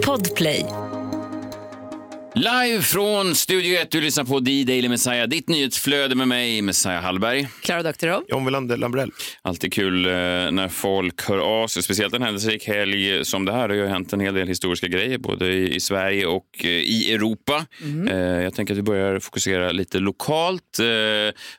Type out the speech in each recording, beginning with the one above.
Podplay. Live från Studio 1, du lyssnar på D-Daily Messiah, ditt nyhetsflöde med mig, Messiah Hallberg. Klara Doktorow. John Wilander Lambrell. Alltid kul eh, när folk hör av sig, speciellt en händelserik helg som det här. Det har ju hänt en hel del historiska grejer, både i, Sverige och eh, i Europa. Eh, jag tänker att vi börjar fokusera lite lokalt.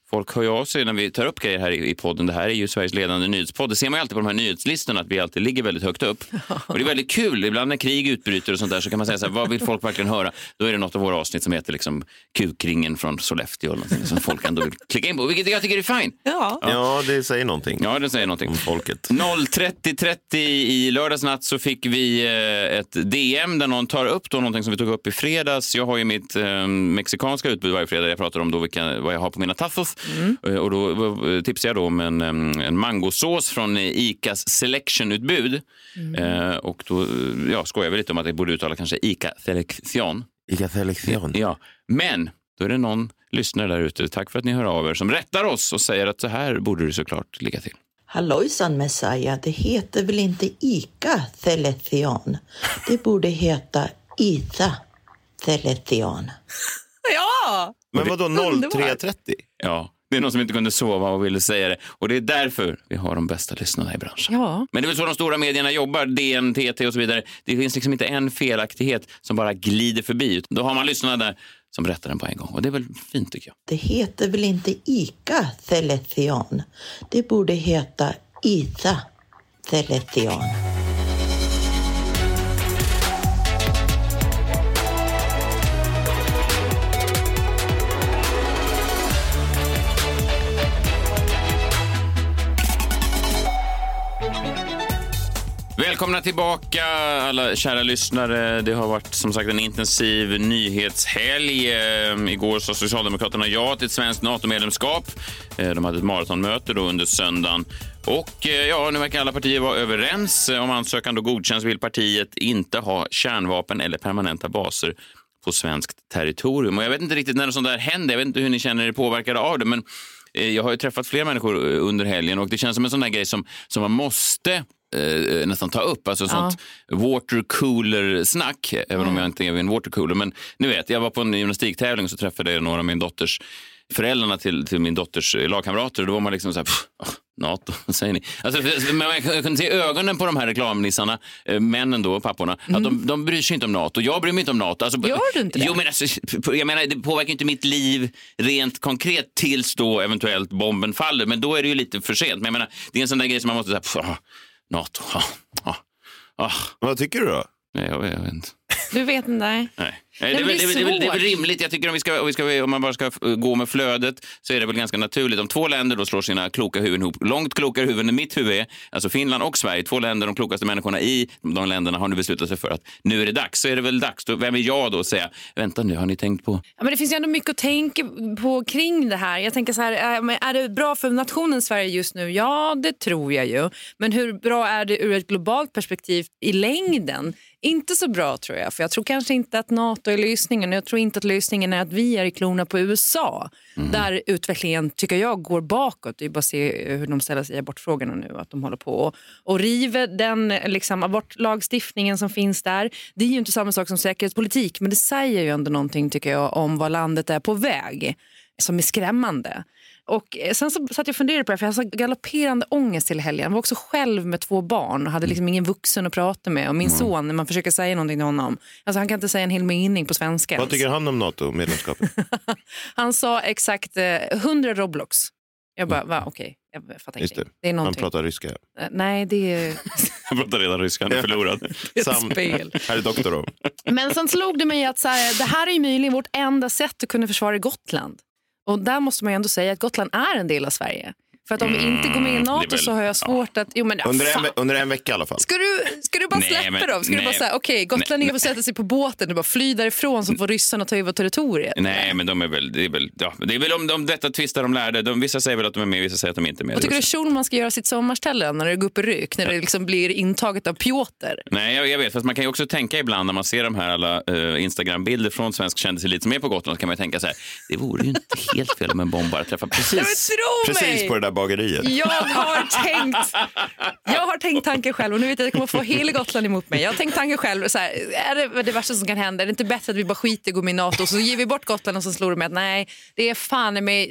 Folk hör av sig när vi tar upp grejer här i, i podden. Det här är ju Sveriges ledande nyhetspodd. Det ser man ju alltid på de här nyhetslistorna, att vi alltid ligger väldigt högt upp. Och det är väldigt kul. Ibland när krig utbryter och sånt där så kan man säga så här, vad vill folk verkligen höra? Då är det något av våra avsnitt som heter liksom Kukringen från Sollefteå eller som folk ändå vill klicka in på, vilket jag tycker är fint. Ja. Ja, det säger någonting Ja, det säger någonting. om folket. 0.30.30 i lördags natt så fick vi eh, ett DM där någon tar upp då någonting som vi tog upp i fredags. Jag har ju mitt eh, mexikanska utbud varje fredag. Jag pratar om då vilka, vad jag har på mina tacos. Eh, Och då eh, tipsade jag då om en, eh, en mangosås från Icas Selection-utbud. Eh, och då ja, skojar vi lite om att det borde uttala kanske Ica Selection. Ica Selection. Ja, men då är det någon lyssnare där ute, tack för att ni hör av er, som rättar oss och säger att så här borde det såklart ligga till. Hallojsan Messiah, det heter väl inte Ica Theletheon? Det borde heta Ita Theletheon. ja! Men vadå Underbart. 03.30? Ja, det är någon som inte kunde sova och ville säga det. Och det är därför vi har de bästa lyssnarna i branschen. Ja. Men det är väl så de stora medierna jobbar, DN, TT och så vidare. Det finns liksom inte en felaktighet som bara glider förbi. Då har man lyssnarna där som rättar den på en gång. Och det är väl fint tycker jag. Det heter väl inte Ica Theletheon? Det borde heta Ita Theletheon. Välkomna tillbaka alla kära lyssnare. Det har varit som sagt en intensiv nyhetshelg. Ehm, igår sa Socialdemokraterna ja till ett svenskt NATO-medlemskap. Eh, de hade ett maratonmöte då under söndagen. Och eh, ja, nu verkar alla partier vara överens. Eh, om ansökan då godkänns vill partiet inte ha kärnvapen eller permanenta baser på svenskt territorium. Och jag vet inte riktigt när sånt där händer. Jag vet inte hur ni känner er påverkade av det. Men jag har ju träffat fler människor under helgen och det känns som en sån där grej som, som man måste eh, nästan ta upp. Alltså sånt watercooler-snack, även om jag inte är vid en watercooler. Men ni vet, jag var på en gymnastiktävling och så träffade jag några av min dotters föräldrarna till, till min dotters eh, lagkamrater och då var man liksom så här, "Pff, åh, NATO, vad säger ni? Alltså, men jag kunde se ögonen på de här reklamnissarna, eh, männen då, papporna, att de, de bryr sig inte om NATO. Jag bryr mig inte om NATO. Alltså, Gör du inte det? Jo, men alltså, jag menar, det påverkar inte mitt liv rent konkret tills då eventuellt bomben faller. Men då är det ju lite för sent. Men jag menar, det är en sån där grej som man måste säga, "Pff, ah, NATO, ah, ah, ah." Vad tycker du då? Nej, jag, jag vet inte. Du vet inte. Nej. Det, är väl, det är det, är väl, det, är väl, det är väl svårt. rimligt. Jag tycker om, vi ska, om, vi ska, om man bara ska eh, gå med flödet så är det väl ganska naturligt. Om två länder då slår sina kloka huvuden ihop, långt klokare huvuden än mitt huvud är, alltså Finland och Sverige, två länder, de klokaste människorna i de länderna har nu beslutat sig för att nu är det dags. Så är det väl dags. Då, vem är jag då att säga, vänta nu, har ni tänkt på? Ja, men det finns ju ändå mycket att tänka på kring det här. Jag tänker så här, men är det bra för nationen Sverige just nu? Ja, det tror jag ju. Men hur bra är det ur ett globalt perspektiv i längden? Inte så bra tror jag, för jag tror kanske inte att NATO är lösningen. Jag tror inte att lösningen är att vi är i klorna på USA. Där utvecklingen, tycker jag, går bakåt. Det är bara att se hur de ställer sig i abortfrågorna nu. Att de håller på och, och river den liksom, abortlagstiftningen som finns där. Det är ju inte samma sak som säkerhetspolitik, men det säger ju ändå någonting tycker jag om vad landet är på väg som är skrämmande. Och eh, sen så satt jag och funderade på det, för jag hade galopperande ångest till helgen. Jag var också själv med två barn och hade liksom ingen vuxen att prata med. Och min son, när man försöker säga någonting till honom, alltså han kan inte säga en hel mening på svenska. Vad ens. tycker han om NATO-medlemskapet? Han sa exakt eh, 100 Roblox. Jag bara, va, okej, jag fattar Just det. ingenting. Det är Han pratar ryska. Eh, Nej, det är Jag pratar redan ryska, han är förlorad. ett Sam, spel. här är doktor då. Men sen slog det mig att så här, det här är ju möjligen vårt enda sätt att kunna försvara Gotland. Och där måste man ju ändå säga att Gotland är en del av Sverige. För att om vi inte går med i är NATO väl- så har jag svårt att... Jo, men, ja, Under en, fan. under en vecka i alla fall. Ska du, ska du bara Nej, släppa men- dem? Ska du nej. bara säga okej, gotlänningar får sätta sig på båten och bara fly därifrån så får ryssarna ta över territoriet? Nej, men de är väl, det är väl, ja, det är väl om, om detta tvistar de lärde. De, vissa säger väl att de är med, vissa säger att de inte är med. Vad tycker du Schulman ska göra sitt sommarställe när det går upp i rök? När det liksom blir intaget av Piotr? Nej, jag, jag vet. Fast man kan ju också tänka ibland när man ser de här alla uh, Instagram-bilder från svensk kändiselit som är på Gotland så kan man ju tänka så här, det vore ju inte helt fel om en bomb bara träffar precis. Precis mig! på det där bageriet. Jag har tänkt jag har tänkt tanken själv och nu vet jag att jag kommer få hela Gotland emot mig. Jag har tänkt tanken själv. Så här, är det det värsta som kan hända? Är det inte bättre att vi bara skiter i går med i NATO och så ger vi bort Gotland och så slår de med att nej, det är fan med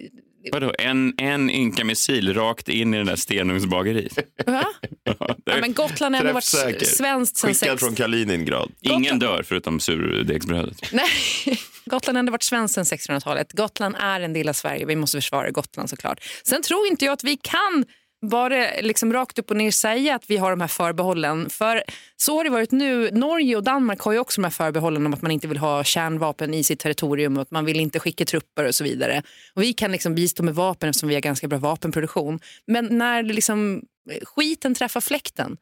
Vadå, en, en ynka missil rakt in i den där Stenungsbageriet? Va? Ja, men Gotland har ändå varit svenskt sen Skickad sex... från Kaliningrad. Ingen dör förutom surdegsbrödet. Nej. Gotland har ändå varit svenskt sen 1600-talet. Gotland är en del av Sverige. Vi måste försvara Gotland såklart. Sen tror inte jag att vi kan bara liksom rakt upp och ner säga att vi har de här förbehållen. För så har det varit nu. Norge och Danmark har ju också de här förbehållen om att man inte vill ha kärnvapen i sitt territorium och att man vill inte skicka trupper och så vidare. Och vi kan liksom bistå med vapen eftersom vi har ganska bra vapenproduktion. Men när liksom, skiten träffar fläkten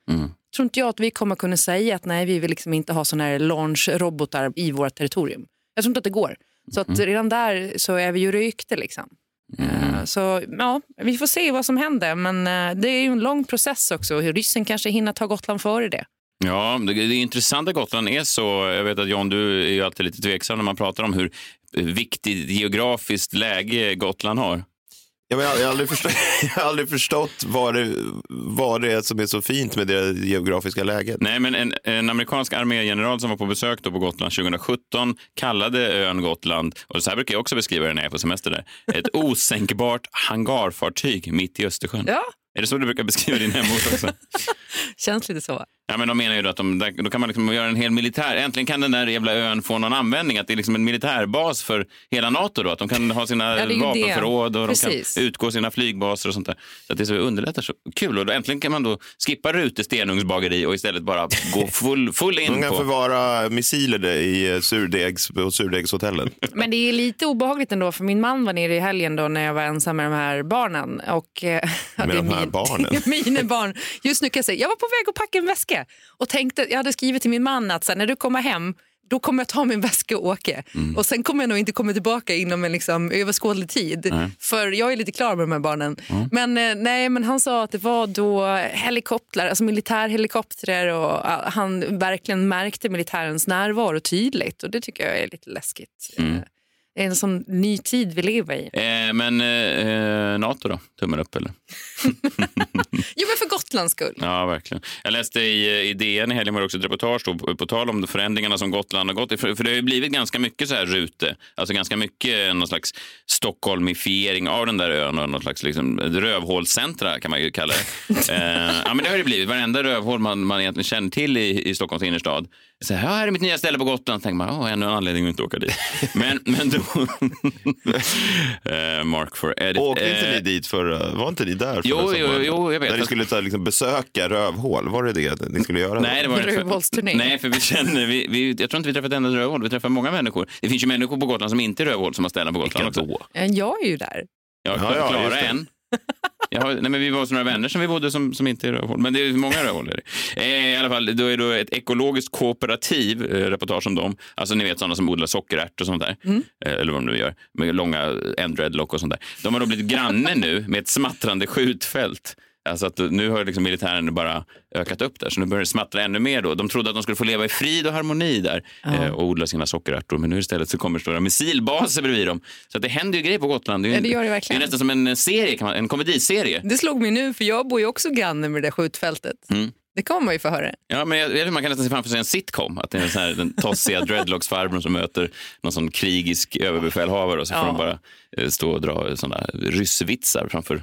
tror inte jag att vi kommer kunna säga att nej, vi vill liksom inte ha såna här launch-robotar i vårt territorium. Jag tror inte att det går. Så att redan där så är vi ju rykte. Liksom. Eh, Så ja, vi får se vad som händer. Men eh, det är ju en lång process också. Hur ryssen kanske hinner ta Gotland före det. Ja, det, det är intressant att Gotland är så. Jag vet att John, du är ju alltid lite tveksam när man pratar om hur viktigt geografiskt läge Gotland har. Ja, men jag, har- jag, har aldrig förstått, jag har aldrig förstått vad det, vad det är som är så fint med det geografiska läget. Nej, men en, en amerikansk armégeneral som var på besök då på Gotland 2017 kallade ön Gotland, och så här brukar jag också beskriva det när jag är på semester där, ett osänkbart hangarfartyg mitt i Östersjön. Ja, Är det så du brukar beskriva din hemort också? känns lite så. Ja, men de menar ju då att de, då kan man liksom göra en hel militär... Äntligen kan den där jävla ön få någon användning. Att det är liksom en militärbas för hela NATO. Då. Att de kan ha sina Ja, vapenförråd och Precis. de kan utgå sina flygbaser och sånt där. Så att det så underlättar så kul. Och då äntligen kan man då skippa Rute stenugnsbageri och istället bara gå full, full De in kan på... förvara missiler där i eh, surdegs, på surdegshotellen. Men det är lite obehagligt ändå för min man var nere i helgen då när jag var ensam med de här barnen. Och, eh, ja, Med de här barnen? mina barn. Just nu kan jag säga, jag var på väg att packa en väska och tänkte, jag hade skrivit till min man att så här, när du kommer hem då kommer jag ta min väska och åka. Mm. Och sen kommer jag nog inte komma tillbaka inom en liksom överskådlig tid. För jag är lite klar med de här barnen. Men, eh, nej, men han sa att det var då helikoptrar, alltså militärhelikoptrar och han verkligen märkte militärens närvaro tydligt. Och det tycker jag är lite läskigt. Mm. Eh, Det är en sån ny tid vi lever i. Eh, men eh, Nato då? Tummen upp eller? Jo, men för Gotlands skull. Ja, verkligen. Jag läste i, i DN i helgen var det också ett reportage då, på, tal om förändringarna som Gotland har gått i. För, för det har ju blivit ganska mycket så här rute, alltså ganska mycket någon slags Stockholmifiering av den där ön och någon slags liksom, rövhålscentra kan man ju kalla det. eh, ja, men det har det blivit. Varenda rövhål man, man egentligen känner till i, i Stockholms innerstad. Så här, är mitt nya ställe på Gotland. Tänker man, ja, ännu en anledning att inte åka dit. Men, men då... eh, Mark for edit. Åkte inte Eh, ni dit förra, var inte ni där? förra Jo, jo, jo, jag vet. När ni skulle ta, liksom, besöka rövhål, var det det ni skulle göra? Nej, det var Rövhålsturné. Nej, för vi känner, vi, vi, jag tror inte vi träffat ett enda rövhål. Vi träffar många människor. Det finns ju människor på Gotland som inte är rövhål som har ställen på Gotland Vilka också. då? Eh, Jag är ju där. Ja, Ja, ja, Klara just det. en. Jag har, nej, men vi var hos några vänner som vi bodde som, som inte är rövhål. Men det är många rövhål. Är det. Eh, I alla fall, då är det ett ekologiskt kooperativ, eh, reportage om dem. Alltså ni vet sådana som odlar sockerärt och sånt där. Eh, eller vad de nu gör. Med långa en dreadlock och sånt där. De har då blivit granne nu med ett smattrande skjutfält. Alltså att nu har liksom militären bara ökat upp där, så nu börjar det smattra ännu mer. Då. De trodde att de skulle få leva i frid och harmoni där eh, och odla sina sockerärtor, men nu istället så kommer stora missilbaser bredvid dem. Så att det händer ju grejer på Gotland. Det är, ju- Ja, det gör det verkligen. det är nästan som en serie, man, en komediserie. Det slog mig nu, för jag bor ju också granne med det där skjutfältet. Mm. Det kommer man ju få höra. Ja, men jag, jag, man kan nästan se framför sig en sitcom. Att det är en sån här, den tossiga dreadlocksfarbrorn som möter någon sån krigisk överbefälhavare och så får Ja. de bara eh, stå och dra såna ryssvitsar framför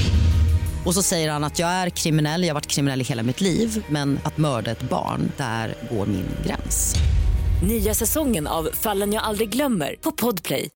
Och så säger han att jag är kriminell, jag har varit kriminell i hela mitt liv men att mörda ett barn, där går min gräns. Nya säsongen av Fallen jag aldrig glömmer på Podplay.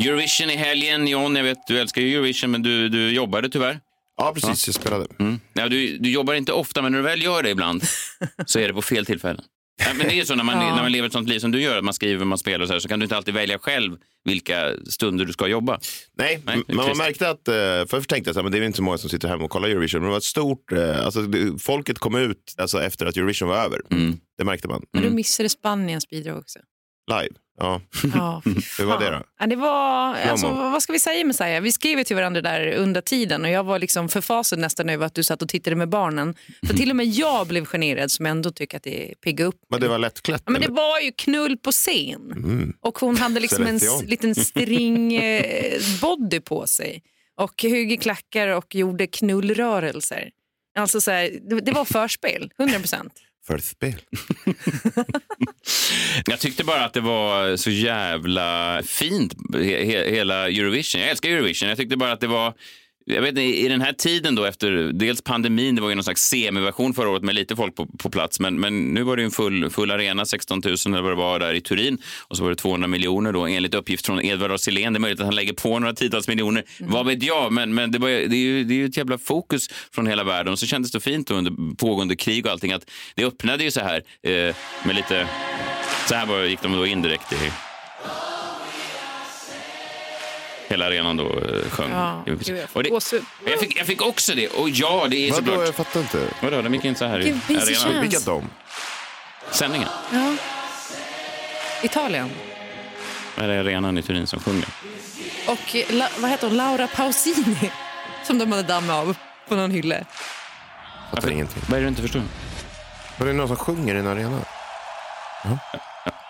Eurovision i helgen. John, jag vet du älskar ju Eurovision, men du, du jobbade tyvärr. Ja, precis. Jag spelade. Mm. Ja, du, du jobbar inte ofta, men när du väl gör det ibland så är det på fel tillfällen. Ja, men det är så när man, Ja. när man lever ett sånt liv som du gör, att man skriver, man spelar och så, här, så kan du inte alltid välja själv vilka stunder du ska jobba. Nej, Nej, men man märkte att, eh, först tänkte jag så här, men det är inte så många som sitter hemma och kollar Eurovision, men det var ett stort, eh, alltså folket kom ut alltså, efter att Eurovision var över. Mm. Det märkte man. Men du missade Spaniens bidrag också. Live. Ja. Ja, Hur var det då? Ja, det var, alltså, vad ska vi säga Messiah? Vi skrev till varandra där under tiden och jag var liksom förfasad nästan över att du satt och tittade med barnen. För till och med jag blev generad som ändå tycker att det piggar upp. Men det var lättklätt? Ja, men det var ju knull på scen. Mm. Och hon hade liksom en liten string eh, body på sig. Och höga klackar och gjorde knullrörelser. Alltså så här, det, det var förspel, 100 procent. För ett spel. Jag tyckte bara att det var så jävla fint, he, he, hela Eurovision. Jag älskar Eurovision. Jag tyckte bara att det var... Jag vet inte, I den här tiden då efter dels pandemin, det var ju någon slags semiversion förra året med lite folk på, på plats, men, men nu var det ju en full, full arena, 16 000 eller vad det var där i Turin och så var det 200 miljoner då enligt uppgift från Edvard af. Det är möjligt att han lägger på några tiotals miljoner, vad vet jag, men, men det, var, det, är ju, det är ju ett jävla fokus från hela världen. Och så kändes det fint då under pågående krig och allting att det öppnade ju så här eh, med lite så här var, gick de då in direkt i... Hela arenan då eh, sjöng. Ja, Och gud, jag det, jag, fick, jag fick också det. Och ja, det är Vadå, såklart... jag fattar inte. Vadå, de gick in så här i arenan. Vilka de? Sändningen. Ja. Italien. Är det arenan i Turin som sjunger? Och eh, la, vad heter hon? Laura Pausini som de hade dammat av på någon hylla. Fattar ingenting. Vad är det du inte förstår? Var det någon som sjunger i en arena?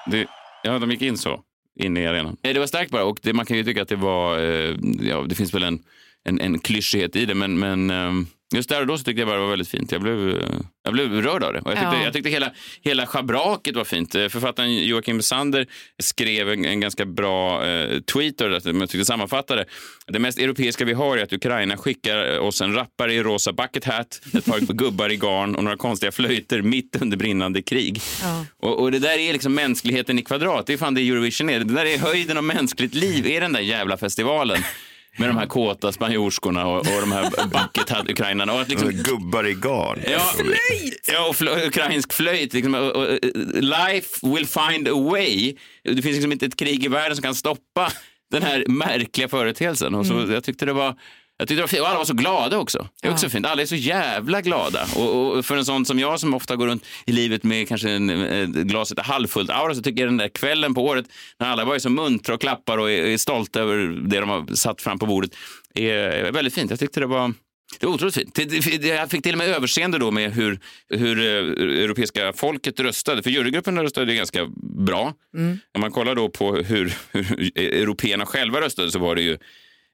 Det, ja, de gick in så, inne i arenan. Eh, det var starkt bara och det, man kan ju tycka att det var, eh, ja, det finns väl en, en, en klyschighet i det, men, men ehm, just där och då så tyckte jag bara det var väldigt fint. Jag blev, eh, jag blev rörd av det. Och jag tyckte, Ja. jag tyckte hela, hela schabraket var fint. Eh, Författaren Joakim Sander skrev en, en ganska bra eh, tweet, och det, som jag tyckte sammanfattade. Det mest europeiska vi har är att Ukraina skickar oss en rappare i rosa bucket hat, ett par gubbar i garn och några konstiga flöjter mitt under brinnande krig. Och, och det där är liksom mänskligheten i kvadrat. Det är fan det Eurovision är. Det där är höjden av mänskligt liv, är den där jävla festivalen. Med de här kåta spanjorskorna och, och de här bucket hat ukrainarna. Och att liksom, Gubbar i garn. Ja, Ja, och fl- ukrainsk flöjt. Liksom, och, och, life will find a way. Det finns liksom inte ett krig i världen som kan stoppa den här märkliga företeelsen. Och så, Jag tyckte det var... Jag tyckte det var fint. Och alla var så glada också. Det är också fint. Alla är så jävla glada. Och, och för en sån som jag som ofta går runt i livet med kanske en, ett glaset halvfullt aura så tycker jag den där kvällen på året när alla bara är så muntra och klappar och är, är stolta över det de har satt fram på bordet är väldigt fint. Jag tyckte det var det var otroligt fint. Jag fick till och med överseende då med hur, hur eh, europeiska folket röstade. För jurygrupperna röstade ganska bra. Om man kollar då på hur, hur européerna själva röstade så var det ju...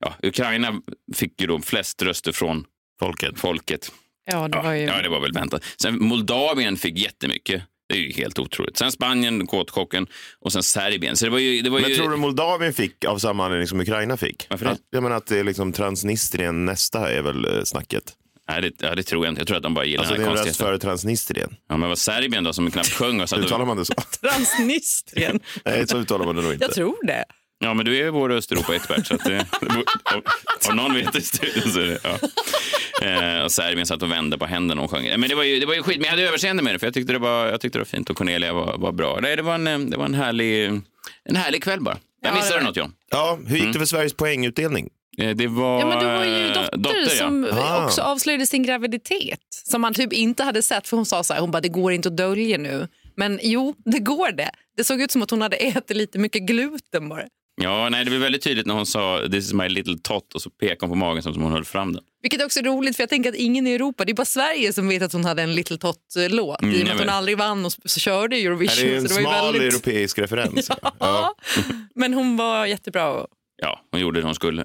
Ja, Ukraina fick ju då flest röster från Folket. folket. Ja, det var ju... Ja, det var väl väntat. Sen Moldavien fick jättemycket. Det är ju helt otroligt. Sen Spanien, kåtkocken och sen Serbien. Så det var ju... Det var Men ju... tror du Moldavien fick av samma anledning som Ukraina fick? Varför det? Att, jag menar att det är liksom Transnistrien nästa är väl eh, snacket. Nej, det, ja, det tror jag inte. Jag tror att de bara gillar Alltså det den är här en röst före Transnistrien. Ja, men vad Serbien då som knappt sjöng och... Uttalar man det så? Transnistrien. Nej, så uttalar man det nog inte. Jag tror det. Ja, men du är vår Östeuropa-expert. så att det, om, om någon vet det i studion så är det... Ja. Eh, och Serbien satt och vände på händerna och sjöng. Men det var ju, det var ju skit, men jag hade överseende med det för jag tyckte det var, jag tyckte det var fint och Cornelia var, var bra. Nej, det var en, eh, det var en, härlig, en härlig kväll bara. Jag Ja, missade det var- något, John. Ja, hur gick det för Sveriges poängutdelning? Eh, Det var... Ja, men du har ju eh, dotter, dotter som Ah. också avslöjade sin graviditet. Som man typ inte hade sett för hon sa så här, hon bara det går inte att dölja nu. Men jo, det går det. Det såg ut som att hon hade ätit lite mycket gluten bara. Ja, nej, det blev väldigt tydligt när hon sa this is my little tot och så pekade hon på magen som om hon höll fram den. Vilket också är roligt för jag tänker att ingen i Europa, det är bara Sverige som vet att hon hade en Little Tot-låt. Mm, I och med att hon aldrig vann och så körde Är Eurovision. det en så det smal väldigt... europeisk referens? Ja. Men hon var jättebra. Ja, hon gjorde det hon skulle.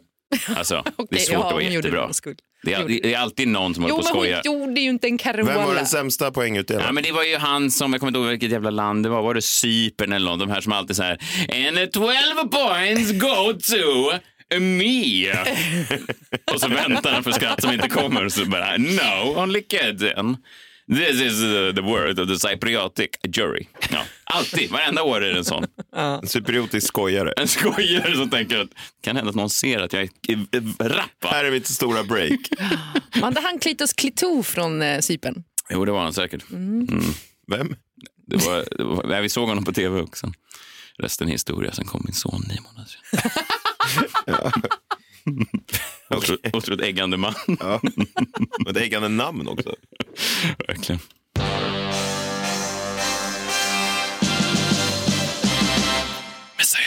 Alltså, det är svårt ja, att vara hon gjorde det jättebra. Det är, det är alltid någon som håller Jo, på och men skojar. hon gjorde ju inte en Vem var den sämsta poängutdelaren? Ja, men det var ju han som, jag kommer inte ihåg vilket jävla land det var, var det Cypern eller något, de här som alltid så här, and 12 points go to me. och så väntar han för skratt som inte kommer och så bara, no, only kidding. This is the word of the Cypriotic jury. Ja, alltid, varenda år är det en sån. En cypriotisk skojare. En skojare som tänker att kan hända att någon ser att jag är är rapp. va? Här är mitt stora break. Var inte han Klitos Klito från eh, Cypern? Jo, det var han säkert. Vem? Det var, det var, nej, vi såg honom på tv också. Resten är historia. Sen kom min son nio månader senare. Otroligt, otroligt äggande man. Ja. Och det är äggande namn också. Verkligen.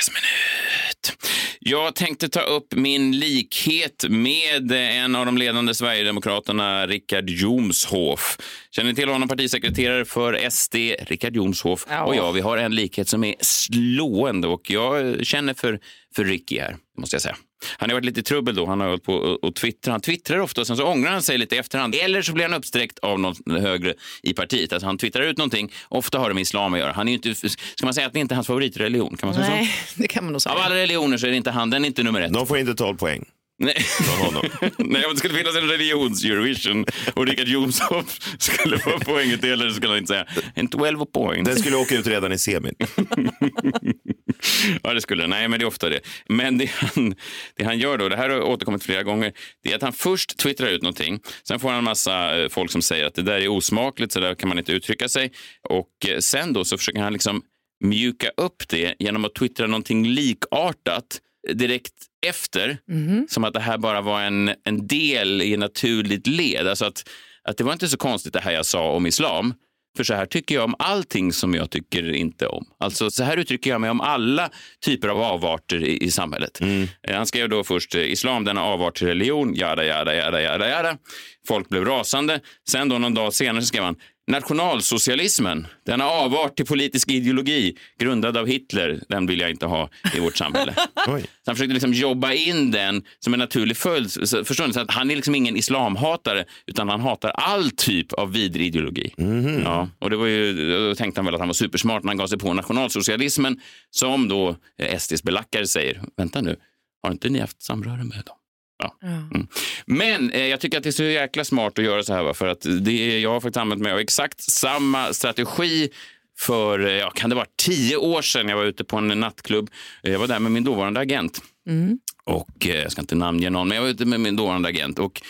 Minut. Jag tänkte ta upp min likhet med en av de ledande Sverigedemokraterna, Richard Jomshof. Känner ni till honom, partisekreterare för SD, Richard Jomshof. Ja. Och jag, vi har en likhet som är slående och jag känner för, för Ricky här, måste jag säga. Han har varit lite i trubbel då. Han har hållit på och, och twittrar. Han twittrar ofta och sen så ångrar han sig lite i efterhand. Eller så blir han uppsträckt av någon högre i partiet. Alltså han twittrar ut någonting. Ofta har det med islam att göra. Han är ju inte, ska man säga att det inte är hans favoritreligion? Kan man säga Nej, det kan man nog så? säga. Av alla religioner så är det inte han. Den är inte nummer ett. De får inte 12 poäng Nej. från honom. Nej, om det skulle finnas en religions-Eurovision och Richard Jomshof skulle få poängutdelare skulle han inte säga en 12 poäng. Den skulle åka ut redan i semin. Ja, det skulle den. Nej, men det är ofta det. Men det han, det han gör då, det här har återkommit flera gånger, det är att han först twittrar ut någonting. Sen får han en massa eh, folk som säger att det där är osmakligt, så där kan man inte uttrycka sig. Och eh, sen då så försöker han liksom mjuka upp det genom att twittra någonting likartat direkt efter. Som att det här bara var en, en del i ett naturligt led. Alltså att, att det var inte så konstigt det här jag sa om islam. För så här tycker jag om allting som jag tycker inte om. Alltså så här uttrycker jag mig om alla typer av avarter i, i samhället. Eh, Han skrev då först eh, islam, denna avart till religion, jada, jada, jada, jada, jada. Folk blev rasande. Sen då någon dag senare skrev han Nationalsocialismen, denna avart till politisk ideologi grundad av Hitler, den vill jag inte ha i vårt samhälle. Oj. Så han försökte liksom jobba in den som en naturlig följd. Så, förstår ni? Så att han är liksom ingen islamhatare, utan han hatar all typ av vidrig ideologi. Ja, och det var ju, då tänkte han väl att han var supersmart när han gav sig på nationalsocialismen, som då eh, SDs belackare säger, vänta nu, har inte ni haft samröre med dem? Ja. Mm. Men eh, jag tycker att det är så jäkla smart att göra så här, va? för att det är, jag har faktiskt använt mig av exakt samma strategi för, eh, ja, kan det vara tio år sedan jag var ute på en nattklubb. Jag var där med min dåvarande agent. Och eh, jag ska inte namnge någon, men jag var ute med min dåvarande agent. Och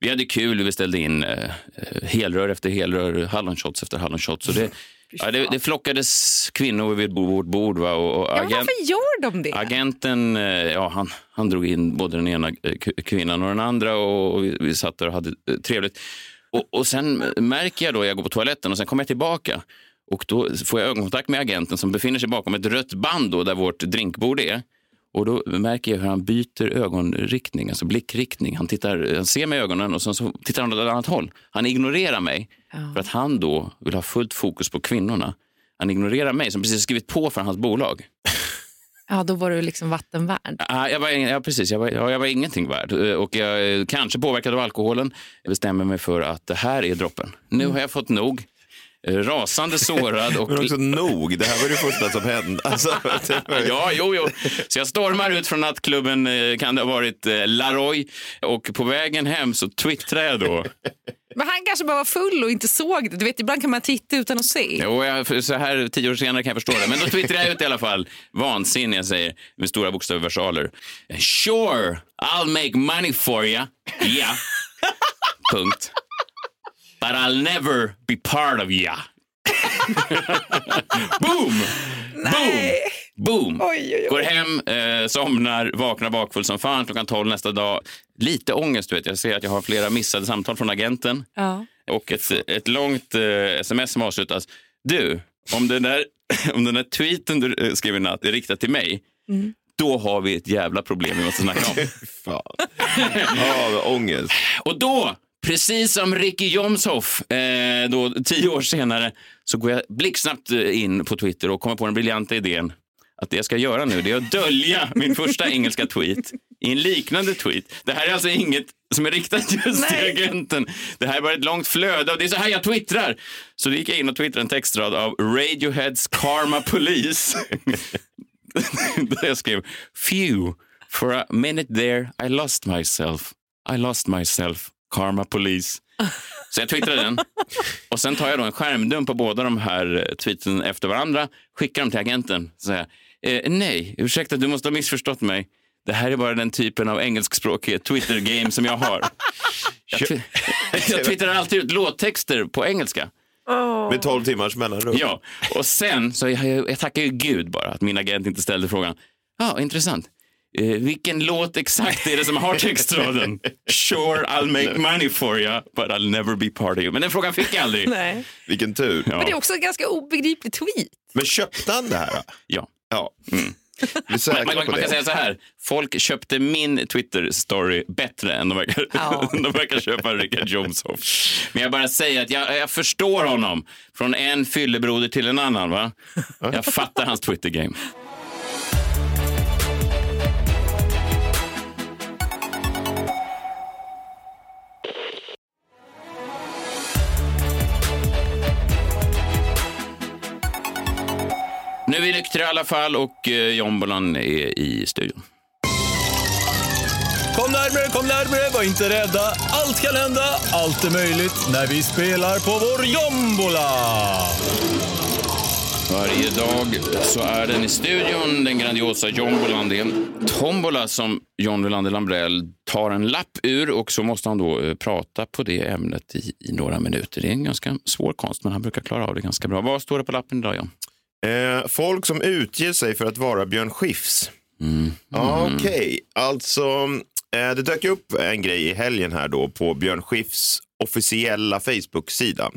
vi hade kul, vi beställde in eh, eh, helrör efter helrör, hallonshots efter hallonshots. Och det, ja, det, det flockades kvinnor vid vårt bord. Va? Och, och Ja, agent- varför gör de det? Agenten eh, ja, han, han drog in både den ena kvinnan och den andra och, och vi, vi satt där och hade eh, trevligt. Och, och sen märker jag då, jag går på toaletten och sen kommer jag tillbaka och då får jag ögonkontakt med agenten som befinner sig bakom ett rött band då, där vårt drinkbord är. Och då märker jag hur han byter ögonriktning, alltså blickriktning. Han, tittar, han ser mig i ögonen och sen så tittar han åt ett annat håll. Han ignorerar mig för att han då vill ha fullt fokus på kvinnorna. Han ignorerar mig som precis skrivit på för hans bolag. Ja, då var du liksom vattenvärd. Ja, jag var, ja, precis. Jag var, ja, jag var ingenting värd. Eh, Och jag kanske påverkad av alkoholen. Jag bestämmer mig för att det här är droppen. Nu har jag fått nog. Eh, Rasande sårad. Och... Men också nog, det här var det första som hände. Alltså, var... Ja, jo, jo. Så jag stormar ut från nattklubben, eh, kan det ha varit eh, Laroy. Och på vägen hem så twittrar jag då. Men han kanske bara var full och inte såg det. Du vet, ibland kan man titta utan att se. Jo, jag, så här tio år senare kan jag förstå det. Men då twittrar jag ut i alla fall. Vansinnig, jag säger med stora bokstäver versaler. Sure, I'll make money for you. Yeah. Punkt. But I'll never be part of ya. Boom! Boom! Boom! Går hem, eh, somnar, vaknar bakfull som fan klockan 12 nästa dag. Lite ångest, du vet. Jag ser att jag har flera missade samtal från agenten. Ja. Och ett, ett långt eh, sms som avslutas. Du, om den där, om den där tweeten du eh, skrev i natt är riktad till mig, då har vi ett jävla problem vi måste snacka om. Fan. Ja, ångest. Och då, precis som Ricky Jomshof, eh, då, tio år senare, så går jag blixtsnabbt eh, in på Twitter och kommer på den briljanta idén att det jag ska göra nu det är att dölja min första engelska tweet i en liknande tweet. Det här är alltså inget som är riktat just till agenten. Det här är bara ett långt flöde och det är så här jag twittrar. Så då gick jag in och twittrade en textrad av Radioheads Karma Police. Där jag skrev Phew, for a minute there I lost myself. I lost myself, Karma Police. Så jag twittrade den. Och sen tar jag då en skärmdump på båda de här eh, tweeten efter varandra, skickar dem till agenten och säger eh, nej, ursäkta, du måste ha missförstått mig. Det här är bara den typen av engelskspråkig Twitter-game som jag har. Jag, twi- jag twittrar alltid ut låttexter på engelska. Med 12 timmars mellanrum. Ja, och sen så jag, jag, tackar ju gud bara att min agent inte ställde frågan. Ja, intressant. Eh, vilken låt exakt är det som har textraden? Sure, I'll make money for you, but I'll never be part of you. Men den frågan fick jag aldrig. Nej. Vilken tur. Men det är också en ganska obegriplig tweet. Men köpte han det här? då? Ja. Ja. Säkra Man, man, man kan det. säga så här, folk köpte min Twitter-story bättre än de verkar, Ja. de verkar köpa Richard Jomshof. Men jag bara säger att jag, jag förstår honom från en fyllebroder till en annan. Va? Jag fattar hans Twitter-game. Nu är vi nyktra i alla fall och eh, Jombolan är i studion. Kom närmre, kom närmre, var inte rädda. Allt kan hända, allt är möjligt när vi spelar på vår jombola. Varje dag så är den i studion, den grandiosa Jombolan. Det är en tombola som John Wilander Lambrell tar en lapp ur och så måste han då eh, prata på det ämnet i, i några minuter. Det är en ganska svår konst, men han brukar klara av det ganska bra. Vad står det på lappen idag, John? Eh, folk som utger sig för att vara Björn Skifs. Ja, Okej, alltså eh, det dök upp en grej i helgen här då på Björn Skifs officiella Facebook-sida.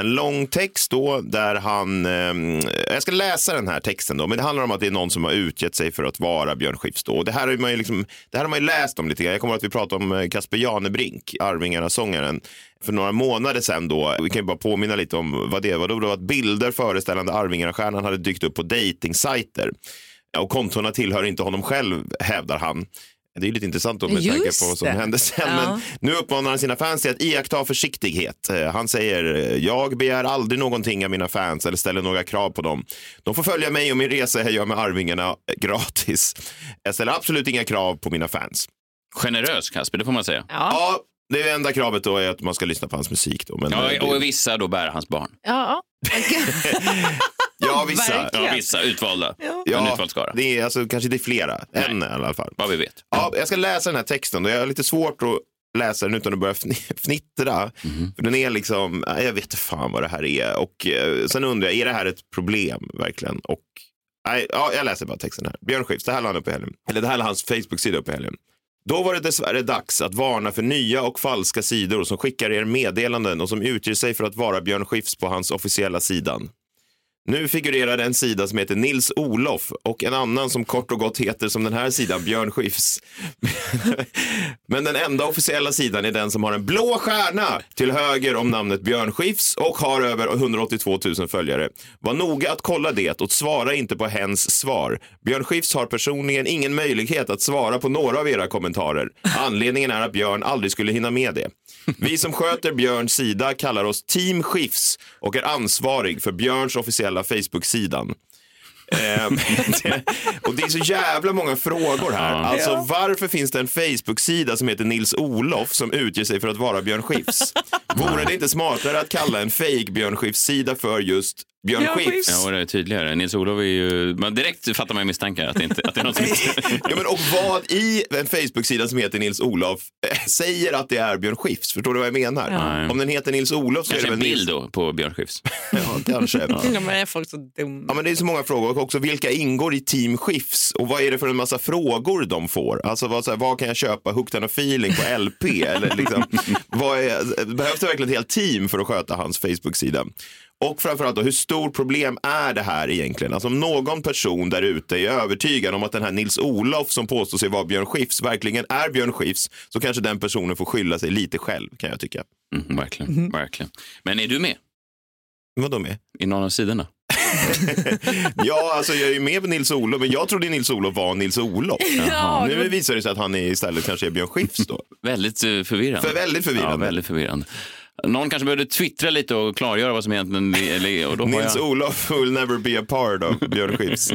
En lång text då där han, eh, jag ska läsa den här texten då, men det handlar om att det är någon som har utgett sig för att vara Björn Skifs då. Och det här har man ju liksom, det här har man ju läst om lite grann. Jag kommer att vi pratade om eh, Kasper Janebrink, Arvingarna-sångaren, för några månader sedan då. Vi kan ju bara påminna lite om vad det var. Då var det att bilder föreställande Arvingarna-stjärnan hade dykt upp på dejtingsajter. Och kontona tillhör inte honom själv, hävdar han. Det är lite intressant då med Just tanke på vad som det. hände sen. Ja. Men nu uppmanar han sina fans till att iaktta försiktighet. Eh, Han säger, eh, jag begär aldrig någonting av mina fans eller ställer några krav på dem. De får följa mig och min resa jag gör med Arvingarna eh, gratis. Jag ställer absolut inga krav på mina fans. Generös, Kasper, det får man säga. Ja. Ja, det enda kravet då är att man ska lyssna på hans musik. Då. Men, Ja, och vissa då bär hans barn. Ja. ja, vissa. Ja, vissa utvalda. En Ja, utvald skara. det är alltså, kanske det är flera. En i alla fall. Vad vi vet. Ja, jag ska läsa den här texten jag har lite svårt att läsa den utan att börja fni- fnittra. För den är liksom, jag vet inte fan vad det här är. Och eh, sen undrar jag, är det här ett problem verkligen? Och, nej, ja, jag läser bara texten här. Björn Skifs, det här la han upp i helgen. Eller det här la hans Facebook-sida upp i helgen. Då var det dessvärre dags att varna för nya och falska sidor som skickar er meddelanden och som utger sig för att vara Björn Skifs på hans officiella sidan. Nu figurerar en sida som heter Nils Olof och en annan som kort och gott heter som den här sidan, Björn Skifs. Men den enda officiella sidan är den som har en blå stjärna till höger om namnet Björn Skifs och har över 182 000 följare. Var noga att kolla det och svara inte på hens svar. Björn Skifs har personligen ingen möjlighet att svara på några av era kommentarer. Anledningen är att Björn aldrig skulle hinna med det. Vi som sköter Björns sida kallar oss Team Skifs och är ansvarig för Björns officiella Facebook-sidan. Ehm, det- och det är så jävla många frågor här. Alltså varför finns det en Facebook-sida som heter Nils Olof som utger sig för att vara Björn Skifs? Vore det inte smartare att kalla en fake Björn Skifs-sida för just Björn Skifs? Ja, det är tydligare. Nils-Olof är ju... Man direkt fattar man misstankar att det, inte, att det är något som inte... Ja, men och vad i en Facebook-sida som heter Nils Olof eh, säger att det är Björn Skifs? Förstår du vad jag menar? Ja. Om den heter Nils Olof så Kanske är det en väl bild Nils... då på Björn Skifs. Ja, kanske. Ja, men är folk så dumma? Ja, men det är så många frågor. Och också vilka ingår i Team Skifs? Och vad är det för en massa frågor de får? Alltså vad, så här, vad kan jag köpa? Hooked on a feeling på LP? Eller liksom, vad är, behövs det verkligen ett helt team för att sköta hans Facebook-sida? Och framförallt då, hur stort problem är det här egentligen? Alltså om någon person där ute är övertygad om att den här Nils Olof som påstår sig vara Björn Skifs verkligen är Björn Skifs så kanske den personen får skylla sig lite själv kan jag tycka. Mm, verkligen, verkligen. Men är du med Vadå med? i någon av sidorna? Ja, alltså jag är ju med på Nils Olof, men jag trodde Nils Olof var Nils Olof. Ja, Nu visar det sig att han är istället kanske är Björn Skifs då. Väldigt eh, förvirrande. För väldigt förvirrande. Ja, väldigt förvirrande. Någon kanske behövde twittra lite och klargöra vad som egentligen är. Och då Nils jag... Olof will never be a part of Björn Skifs.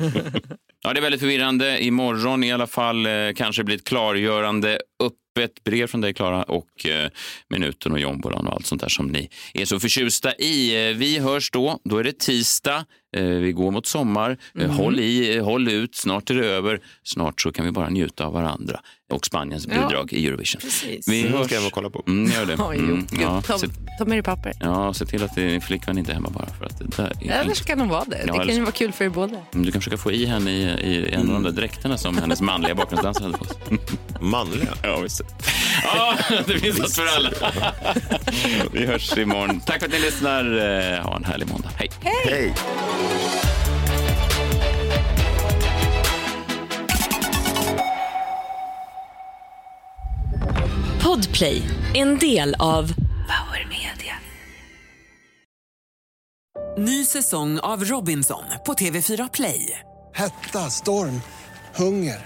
Ja, det är väldigt förvirrande. Imorgon i alla fall eh, kanske blir ett klargörande upp ett brev från dig Klara och eh, minuten och jombolan och allt sånt där som ni är så förtjusta i. Eh, vi hörs då. Då är det tisdag. Eh, vi går mot sommar. Eh, Håll i, håll ut. Snart är det över. Snart så kan vi bara njuta av varandra och Spaniens Ja. bidrag i Eurovision. Precis. Vi Mm, hörs. ska jag kolla på. Mm, gör det. Mm, ja, ta, ta med dig papper. ja, se till att din flickvän inte är hemma bara för att det där är Eller inte- ska de vara det? Ja, Det kan ju vara kul för er båda. Mm, Du kan försöka få i henne i, i en av de där dräkterna som hennes manliga bakgrundsdansare hade på sig. Manliga. Ja, visst. Ja, det finns något för alla. Vi hörs imorgon. Tack för att ni lyssnar. Eh, Ha en härlig måndag. Hej. Hej. Podplay, en del av Power Media. Ny säsong av Robinson på TV4 Play. Hetta, storm, hunger.